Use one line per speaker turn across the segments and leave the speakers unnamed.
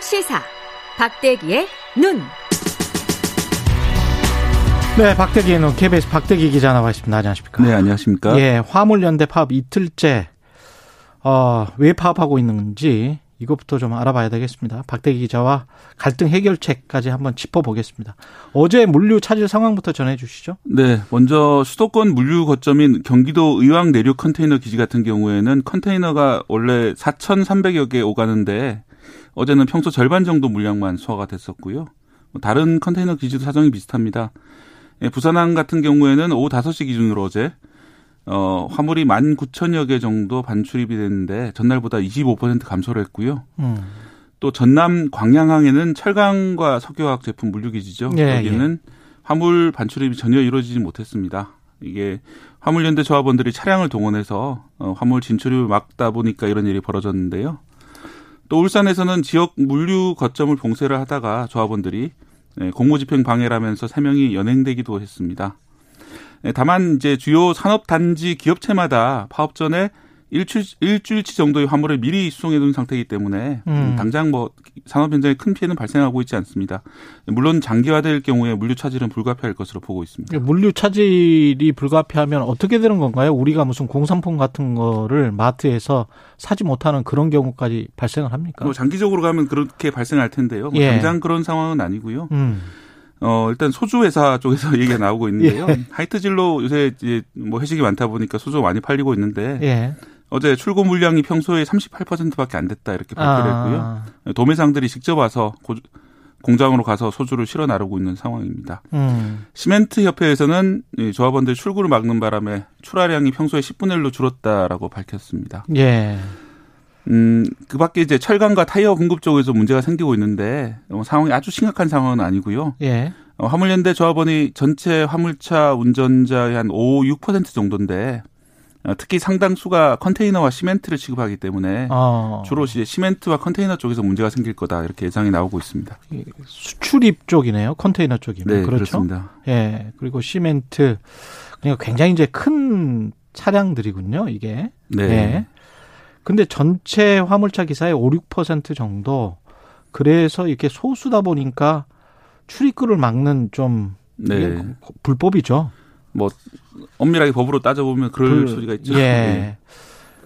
시사 박대기의 눈.
네, 박대기의 눈 KBS 박대기 기자 나와 있습니다. 안녕하십니까?
네, 안녕하십니까?
예, 화물연대 파업 이틀째 어, 왜 파업하고 있는지 이것부터 좀 알아봐야 되겠습니다. 박대기 기자와 갈등 해결책까지 한번 짚어보겠습니다. 어제 물류 차질 상황부터 전해주시죠.
네, 먼저 수도권 물류 거점인 경기도 의왕 내륙 컨테이너 기지 같은 경우에는 컨테이너가 원래 4,300여 개 오가는데 어제는 평소 절반 정도 물량만 소화가 됐었고요. 뭐 다른 컨테이너 기지도 사정이 비슷합니다. 예, 부산항 같은 경우에는 오후 5시 기준으로 어제 어, 화물이 19,000여 개 정도 반출입이 됐는데 전날보다 25% 감소를 했고요. 음. 또 전남 광양항에는 철강과 석유화학 제품 물류기지죠. 예, 여기는 예. 화물 반출입이 전혀 이루어지지 못했습니다. 이게 화물연대 조합원들이 차량을 동원해서 어, 화물 진출을 막다 보니까 이런 일이 벌어졌는데요. 또 울산에서는 지역 물류 거점을 봉쇄를 하다가 조합원들이 네, 공무집행 방해라면서 3명이 연행되기도 했습니다. 네, 다만 이제 주요 산업단지 기업체마다 파업 전에 일주일, 일주일치 정도의 화물을 미리 수송해 둔 상태이기 때문에 음. 당장 뭐 산업 현장에 큰 피해는 발생하고 있지 않습니다. 물론 장기화될 경우에 물류 차질은 불가피할 것으로 보고 있습니다.
물류 차질이 불가피하면 어떻게 되는 건가요? 우리가 무슨 공산품 같은 거를 마트에서 사지 못하는 그런 경우까지 발생을 합니까?
뭐 장기적으로 가면 그렇게 발생할 텐데요. 뭐 예. 당장 그런 상황은 아니고요. 음. 어, 일단 소주 회사 쪽에서 얘기가 나오고 있는데요. 예. 하이트질로 요새 이제 뭐 회식이 많다 보니까 소주 많이 팔리고 있는데 예. 어제 출고 물량이 평소에 38%밖에 안 됐다 이렇게 발표를 아. 했고요. 도매상들이 직접 와서 고, 공장으로 가서 소주를 실어 나르고 있는 상황입니다. 음. 시멘트 협회에서는 조합원들 출구를 막는 바람에 출하량이 평소에 10분의 1로 줄었다라고 밝혔습니다. 예. 음, 그 밖에 이제 철강과 타이어 공급 쪽에서 문제가 생기고 있는데 어, 상황이 아주 심각한 상황은 아니고요. 예. 어, 화물연대 조합원이 전체 화물차 운전자의 한 5, 6% 정도인데 어, 특히 상당수가 컨테이너와 시멘트를 취급하기 때문에 어. 주로 이제 시멘트와 컨테이너 쪽에서 문제가 생길 거다 이렇게 예상이 나오고 있습니다.
수출입 쪽이네요. 컨테이너 쪽이면
네,
그렇죠.
그렇습니다.
예. 그리고 시멘트 그러니까 굉장히 이제 큰 차량들이군요. 이게. 네. 예. 근데 전체 화물차 기사의 5, 6% 정도 그래서 이렇게 소수다 보니까 출입구를 막는 좀 네. 불법이죠.
뭐 엄밀하게 법으로 따져보면 그럴 그, 소리가 있죠.
예. 네.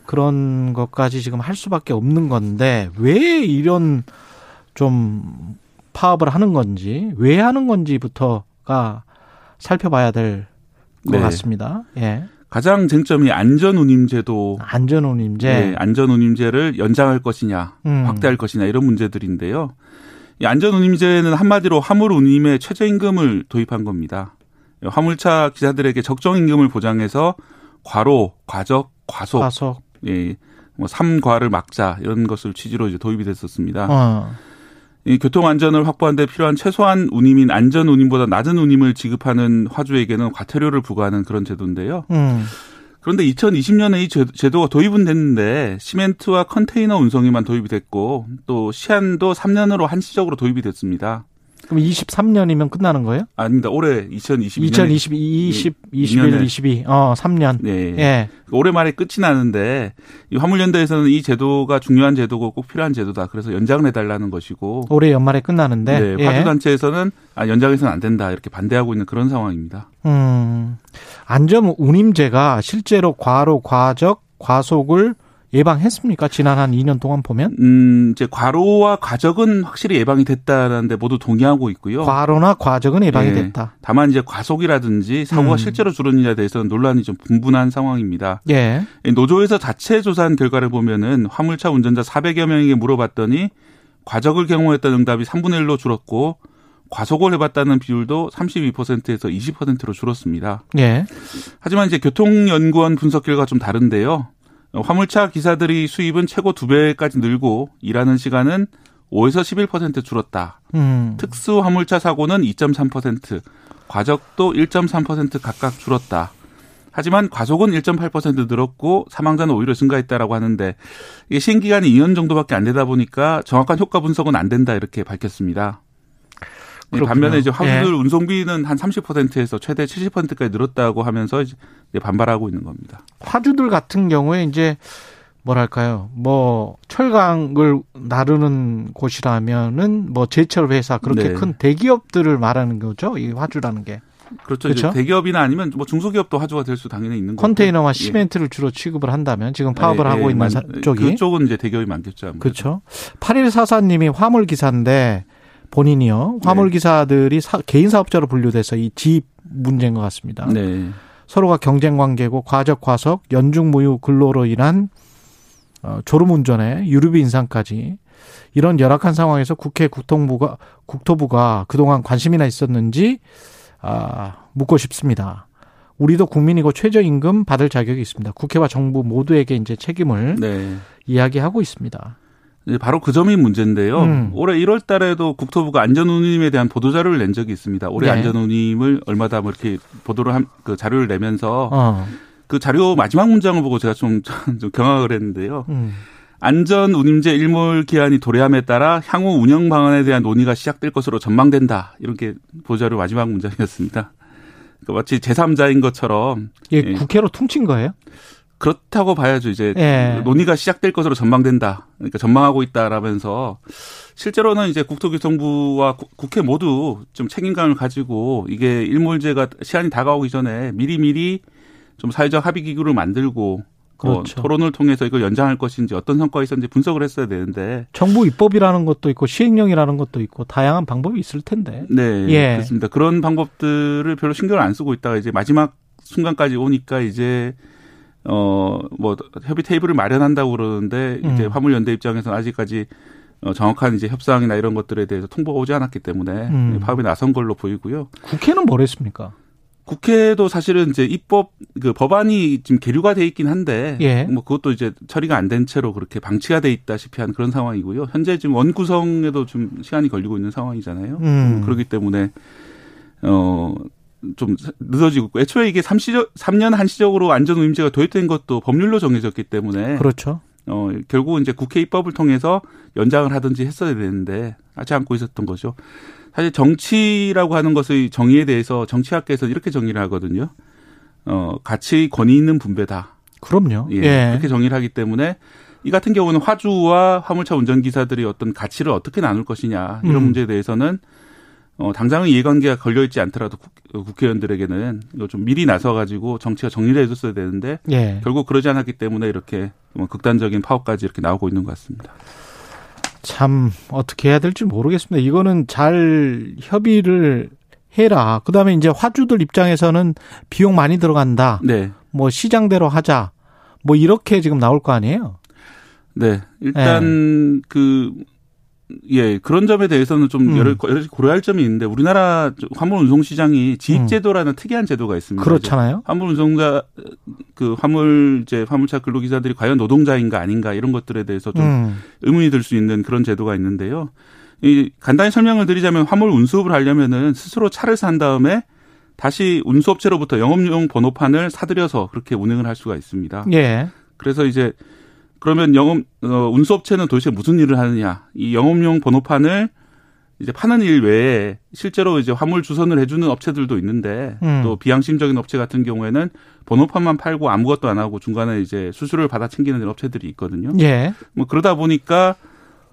그런 것까지 지금 할 수밖에 없는 건데 왜 이런 좀 파업을 하는 건지 왜 하는 건지부터가 살펴봐야 될것 네. 같습니다. 예.
가장 쟁점이 안전운임제도
안전운임제
네, 안전운임제를 연장할 것이냐 음. 확대할 것이냐 이런 문제들인데요. 이 안전운임제는 한마디로 화물운임의 최저임금을 도입한 겁니다. 화물차 기사들에게 적정 임금을 보장해서 과로, 과적, 과속, 과속. 예, 뭐 삼과를 막자 이런 것을 취지로 이제 도입이 됐었습니다. 어. 이 교통 안전을 확보하는 데 필요한 최소한 운임인 안전 운임보다 낮은 운임을 지급하는 화주에게는 과태료를 부과하는 그런 제도인데요. 음. 그런데 2020년에 이 제도가 도입은 됐는데 시멘트와 컨테이너 운송에만 도입이 됐고 또 시한도 3년으로 한시적으로 도입이 됐습니다.
그럼 23년이면 끝나는 거예요?
아닙니다. 올해 2022년.
2022, 20, 21, 22. 어, 3년.
네. 예. 올해 말에 끝이 나는데 이 화물연대에서는 이 제도가 중요한 제도고 꼭 필요한 제도다. 그래서 연장을 해 달라는 것이고.
올해 연말에 끝나는데.
네. 예. 화주단체에서는 아, 연장해서는 안 된다. 이렇게 반대하고 있는 그런 상황입니다. 음.
안전 운임제가 실제로 과로, 과적, 과속을 예방했습니까? 지난 한 2년 동안 보면?
음, 이제 과로와 과적은 확실히 예방이 됐다는데 모두 동의하고 있고요.
과로나 과적은 예방이 네. 됐다.
다만 이제 과속이라든지 사고가 음. 실제로 줄었느냐에 대해서는 논란이 좀 분분한 상황입니다. 예. 노조에서 자체 조사한 결과를 보면은 화물차 운전자 400여 명에게 물어봤더니 과적을 경험했던 응답이 3분의 1로 줄었고 과속을 해봤다는 비율도 32%에서 20%로 줄었습니다. 예. 하지만 이제 교통연구원 분석 결과 좀 다른데요. 화물차 기사들이 수입은 최고 두 배까지 늘고 일하는 시간은 5에서 11% 줄었다. 음. 특수 화물차 사고는 2.3%, 과적도 1.3% 각각 줄었다. 하지만 과속은 1.8% 늘었고 사망자는 오히려 증가했다라고 하는데 이게 시행 기간이 2년 정도밖에 안 되다 보니까 정확한 효과 분석은 안 된다 이렇게 밝혔습니다. 네, 그렇군요. 반면에 이제 화물 예. 운송비는 한 30%에서 최대 70%까지 늘었다고 하면서 이제 반발하고 있는 겁니다.
화주들 같은 경우에 이제 뭐랄까요? 뭐 철강을 나르는 곳이라면은 뭐 제철 회사 그렇게 네. 큰 대기업들을 말하는 거죠. 이 화주라는 게.
그렇죠. 그렇죠? 대기업이나 아니면 뭐 중소기업도 화주가 될 수 당연히 있는
거고. 컨테이너와 거고. 예. 시멘트를 예. 주로 취급을 한다면 지금 파업을 예, 하고 예, 있는 만, 쪽이
그쪽은 이제 대기업이 많겠죠. 아무래도.
그렇죠. 8144님이 화물 기사인데 본인이요. 화물 네. 기사들이 사, 개인 사업자로 분류돼서 이집 문제인 것 같습니다. 네. 서로가 경쟁 관계고 과적 과속 연중 무휴 근로로 인한 어, 졸음 운전에 유류비 인상까지 이런 열악한 상황에서 국회 국통부가 국토부가 그동안 관심이나 있었는지 아, 묻고 싶습니다. 우리도 국민이고 최저임금 받을 자격이 있습니다. 국회와 정부 모두에게 이제 책임을 네. 이야기하고 있습니다.
바로 그 점이 문제인데요. 음. 올해 1월 달에도 국토부가 안전운임에 대한 보도자료를 낸 적이 있습니다. 올해 네. 안전운임을 얼마다 뭐 이렇게 보도를 한, 그 자료를 내면서 어. 그 자료 마지막 문장을 보고 제가 좀, 좀 경악을 했는데요. 음. 안전 운임제 일몰 기한이 도래함에 따라 향후 운영 방안에 대한 논의가 시작될 것으로 전망된다. 이렇게 보자료 마지막 문장이었습니다. 그러니까 마치 제3자인 것처럼.
예, 국회로 퉁친 거예요?
그렇다고 봐야죠. 이제 예. 논의가 시작될 것으로 전망된다. 그러니까 전망하고 있다라면서 실제로는 이제 국토교통부와 국회 모두 좀 책임감을 가지고 이게 일몰제가 시한이 다가오기 전에 미리미리 좀 사회적 합의 기구를 만들고 뭐 그렇죠. 어, 토론을 통해서 이걸 연장할 것인지 어떤 성과가 있었는지 분석을 했어야 되는데
정부 입법이라는 것도 있고 시행령이라는 것도 있고 다양한 방법이 있을 텐데.
네, 예. 그렇습니다. 그런 방법들을 별로 신경을 안 쓰고 있다가 이제 마지막 순간까지 오니까 이제 어뭐 협의 테이블을 마련한다고 그러는데 음. 이제 화물연대 입장에서는 아직까지 어, 정확한 이제 협상이나 이런 것들에 대해서 통보가 오지 않았기 때문에 음. 파업에 나선 걸로 보이고요.
국회는 뭐랬습니까?
국회도 사실은 이제 입법 그 법안이 지금 계류가 돼 있긴 한데 예. 뭐 그것도 이제 처리가 안 된 채로 그렇게 방치가 돼 있다시피 한 그런 상황이고요. 현재 지금 원 구성에도 좀 시간이 걸리고 있는 상황이잖아요. 음. 그렇기 때문에 어. 좀 늦어지고 있고 애초에 이게 3시적 3년 한시적으로 안전운임제가 도입된 것도 법률로 정해졌기 때문에
그렇죠.
어 결국 이제 국회 입법을 통해서 연장을 하든지 했어야 되는데 하지 않고 있었던 거죠. 사실 정치라고 하는 것의 정의에 대해서 정치학계에서 이렇게 정의를 하거든요. 어, 가치 권위 있는 분배다.
그럼요.
예, 예. 그렇게 정의를 하기 때문에 이 같은 경우는 화주와 화물차 운전기사들이 어떤 가치를 어떻게 나눌 것이냐 이런 음. 문제에 대해서는 어, 당장의 이해관계가 걸려있지 않더라도 국, 회의원들에게는 이거 좀 미리 나서가지고 정치가 정리를 해줬어야 되는데 예. 결국 그러지 않았기 때문에 이렇게 뭐 극단적인 파업까지 이렇게 나오고 있는 것 같습니다.
참 어떻게 해야 될지 모르겠습니다. 이거는 잘 협의를 해라. 그다음에 이제 화주들 입장에서는 비용 많이 들어간다. 네. 뭐 시장대로 하자. 뭐 이렇게 지금 나올 거 아니에요.
네. 일단 네. 그 예, 그런 점에 대해서는 좀 음. 여러, 여러 고려할 점이 있는데 우리나라 화물 운송 시장이 지입 제도라는 음. 특이한 제도가 있습니다.
그렇잖아요.
화물 운송자 그 화물 이제 화물차 근로기사들이 과연 노동자인가 아닌가 이런 것들에 대해서 좀 음. 의문이 들 수 있는 그런 제도가 있는데요. 이 간단히 설명을 드리자면 화물 운수업을 하려면은 스스로 차를 산 다음에 다시 운수업체로부터 영업용 번호판을 사들여서 그렇게 운행을 할 수가 있습니다. 예. 그래서 이제 그러면 영업 어, 운수업체는 도대체 무슨 일을 하느냐? 이 영업용 번호판을 이제 파는 일 외에 실제로 이제 화물 주선을 해주는 업체들도 있는데 음. 또 비양심적인 업체 같은 경우에는 번호판만 팔고 아무것도 안 하고 중간에 이제 수수료를 받아 챙기는 업체들이 있거든요. 예. 뭐 그러다 보니까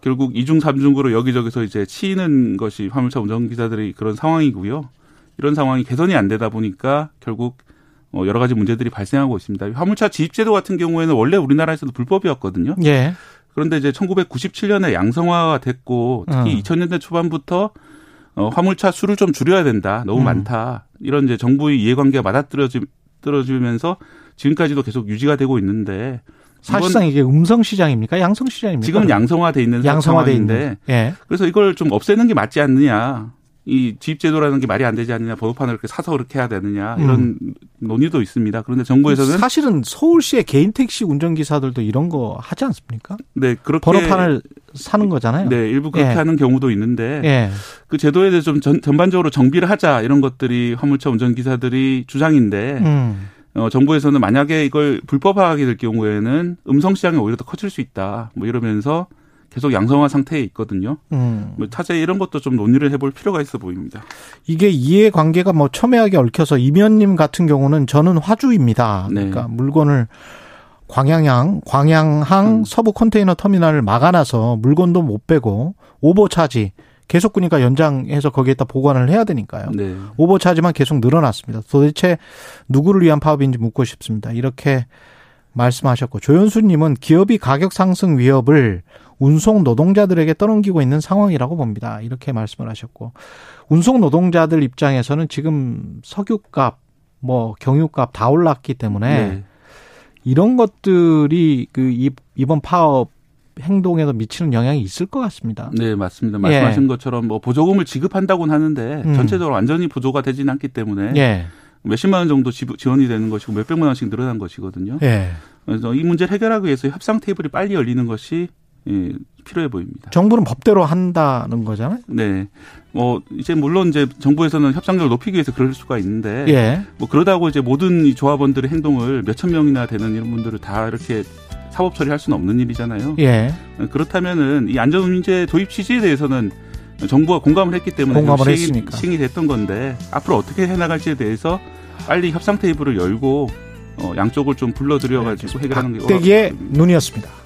결국 이중 삼중으로 여기저기서 이제 치이는 것이 화물차 운전기사들이 그런 상황이고요. 이런 상황이 개선이 안 되다 보니까 결국 어, 여러 가지 문제들이 발생하고 있습니다. 화물차 지입제도 같은 경우에는 원래 우리나라에서도 불법이었거든요. 예. 그런데 이제 1997년에 양성화가 됐고 특히 어. 2000년대 초반부터 어, 화물차 수를 좀 줄여야 된다. 너무 음. 많다. 이런 이제 정부의 이해관계가 맞아떨어지면서 지금까지도 계속 유지가 되고 있는데
사실상 이게 음성 시장입니까? 양성 시장입니까?
지금은 양성화돼 있는 양성화돼 있는데. 예. 그래서 이걸 좀 없애는 게 맞지 않느냐. 이 지입제도라는 게 말이 안 되지 않느냐, 번호판을 이렇게 사서 그렇게 해야 되느냐, 이런 음. 논의도 있습니다. 그런데 정부에서는.
사실은 서울시의 개인 택시 운전기사들도 이런 거 하지 않습니까?
네, 그렇게.
번호판을 사는 거잖아요.
네, 일부 그렇게 예. 하는 경우도 있는데. 예. 그 제도에 대해서 좀 전, 전반적으로 정비를 하자, 이런 것들이 화물차 운전기사들이 주장인데. 음. 어, 정부에서는 만약에 이걸 불법화하게 될 경우에는 음성 시장이 오히려 더 커질 수 있다. 뭐 이러면서 계속 양성화 상태에 있거든요. 음. 뭐 차제 이런 것도 좀 논의를 해볼 필요가 있어 보입니다.
이게 이해관계가 뭐 첨예하게 얽혀서 이면님 같은 경우는 저는 화주입니다. 네. 그러니까 물건을 광양항, 광양항 음. 서부 컨테이너 터미널을 막아놔서 물건도 못 빼고 오버 차지 계속 그러니까 연장해서 거기에다 보관을 해야 되니까요. 네. 오버 차지만 계속 늘어났습니다. 도대체 누구를 위한 파업인지 묻고 싶습니다. 이렇게 말씀하셨고 조현수님은 기업이 가격 상승 위협을 운송 노동자들에게 떠넘기고 있는 상황이라고 봅니다. 이렇게 말씀을 하셨고 운송 노동자들 입장에서는 지금 석유값, 뭐 경유값 다 올랐기 때문에 네. 이런 것들이 그 이번 파업 행동에도 미치는 영향이 있을 것 같습니다.
네, 맞습니다. 말씀하신 예. 것처럼 뭐 보조금을 지급한다고는 하는데 음. 전체적으로 완전히 보조가 되지는 않기 때문에 예. 몇십만 원 정도 지원이 되는 것이고 몇백만 원씩 늘어난 것이거든요. 예. 그래서 이 문제를 해결하기 위해서 협상 테이블이 빨리 열리는 것이 예, 필요해 보입니다.
정부는 법대로 한다는 거잖아요.
네. 뭐 이제 물론 이제 정부에서는 협상력을 높이기 위해서 그럴 수가 있는데 예. 뭐 그러다고 이제 모든 이 조합원들의 행동을 몇천 명이나 되는 이런 분들을 다 이렇게 사법 처리할 수는 없는 일이잖아요. 예. 그렇다면은 이 안전운임제 도입 취지에 대해서는 정부가 공감을 했기 때문에 공감을 시행이, 시행이 됐던 건데 앞으로 어떻게 해 나갈지에 대해서 빨리 협상 테이블을 열고 어, 양쪽을 좀 불러들여 가지고 네, 해결하는 게.
대기의 눈이었습니다.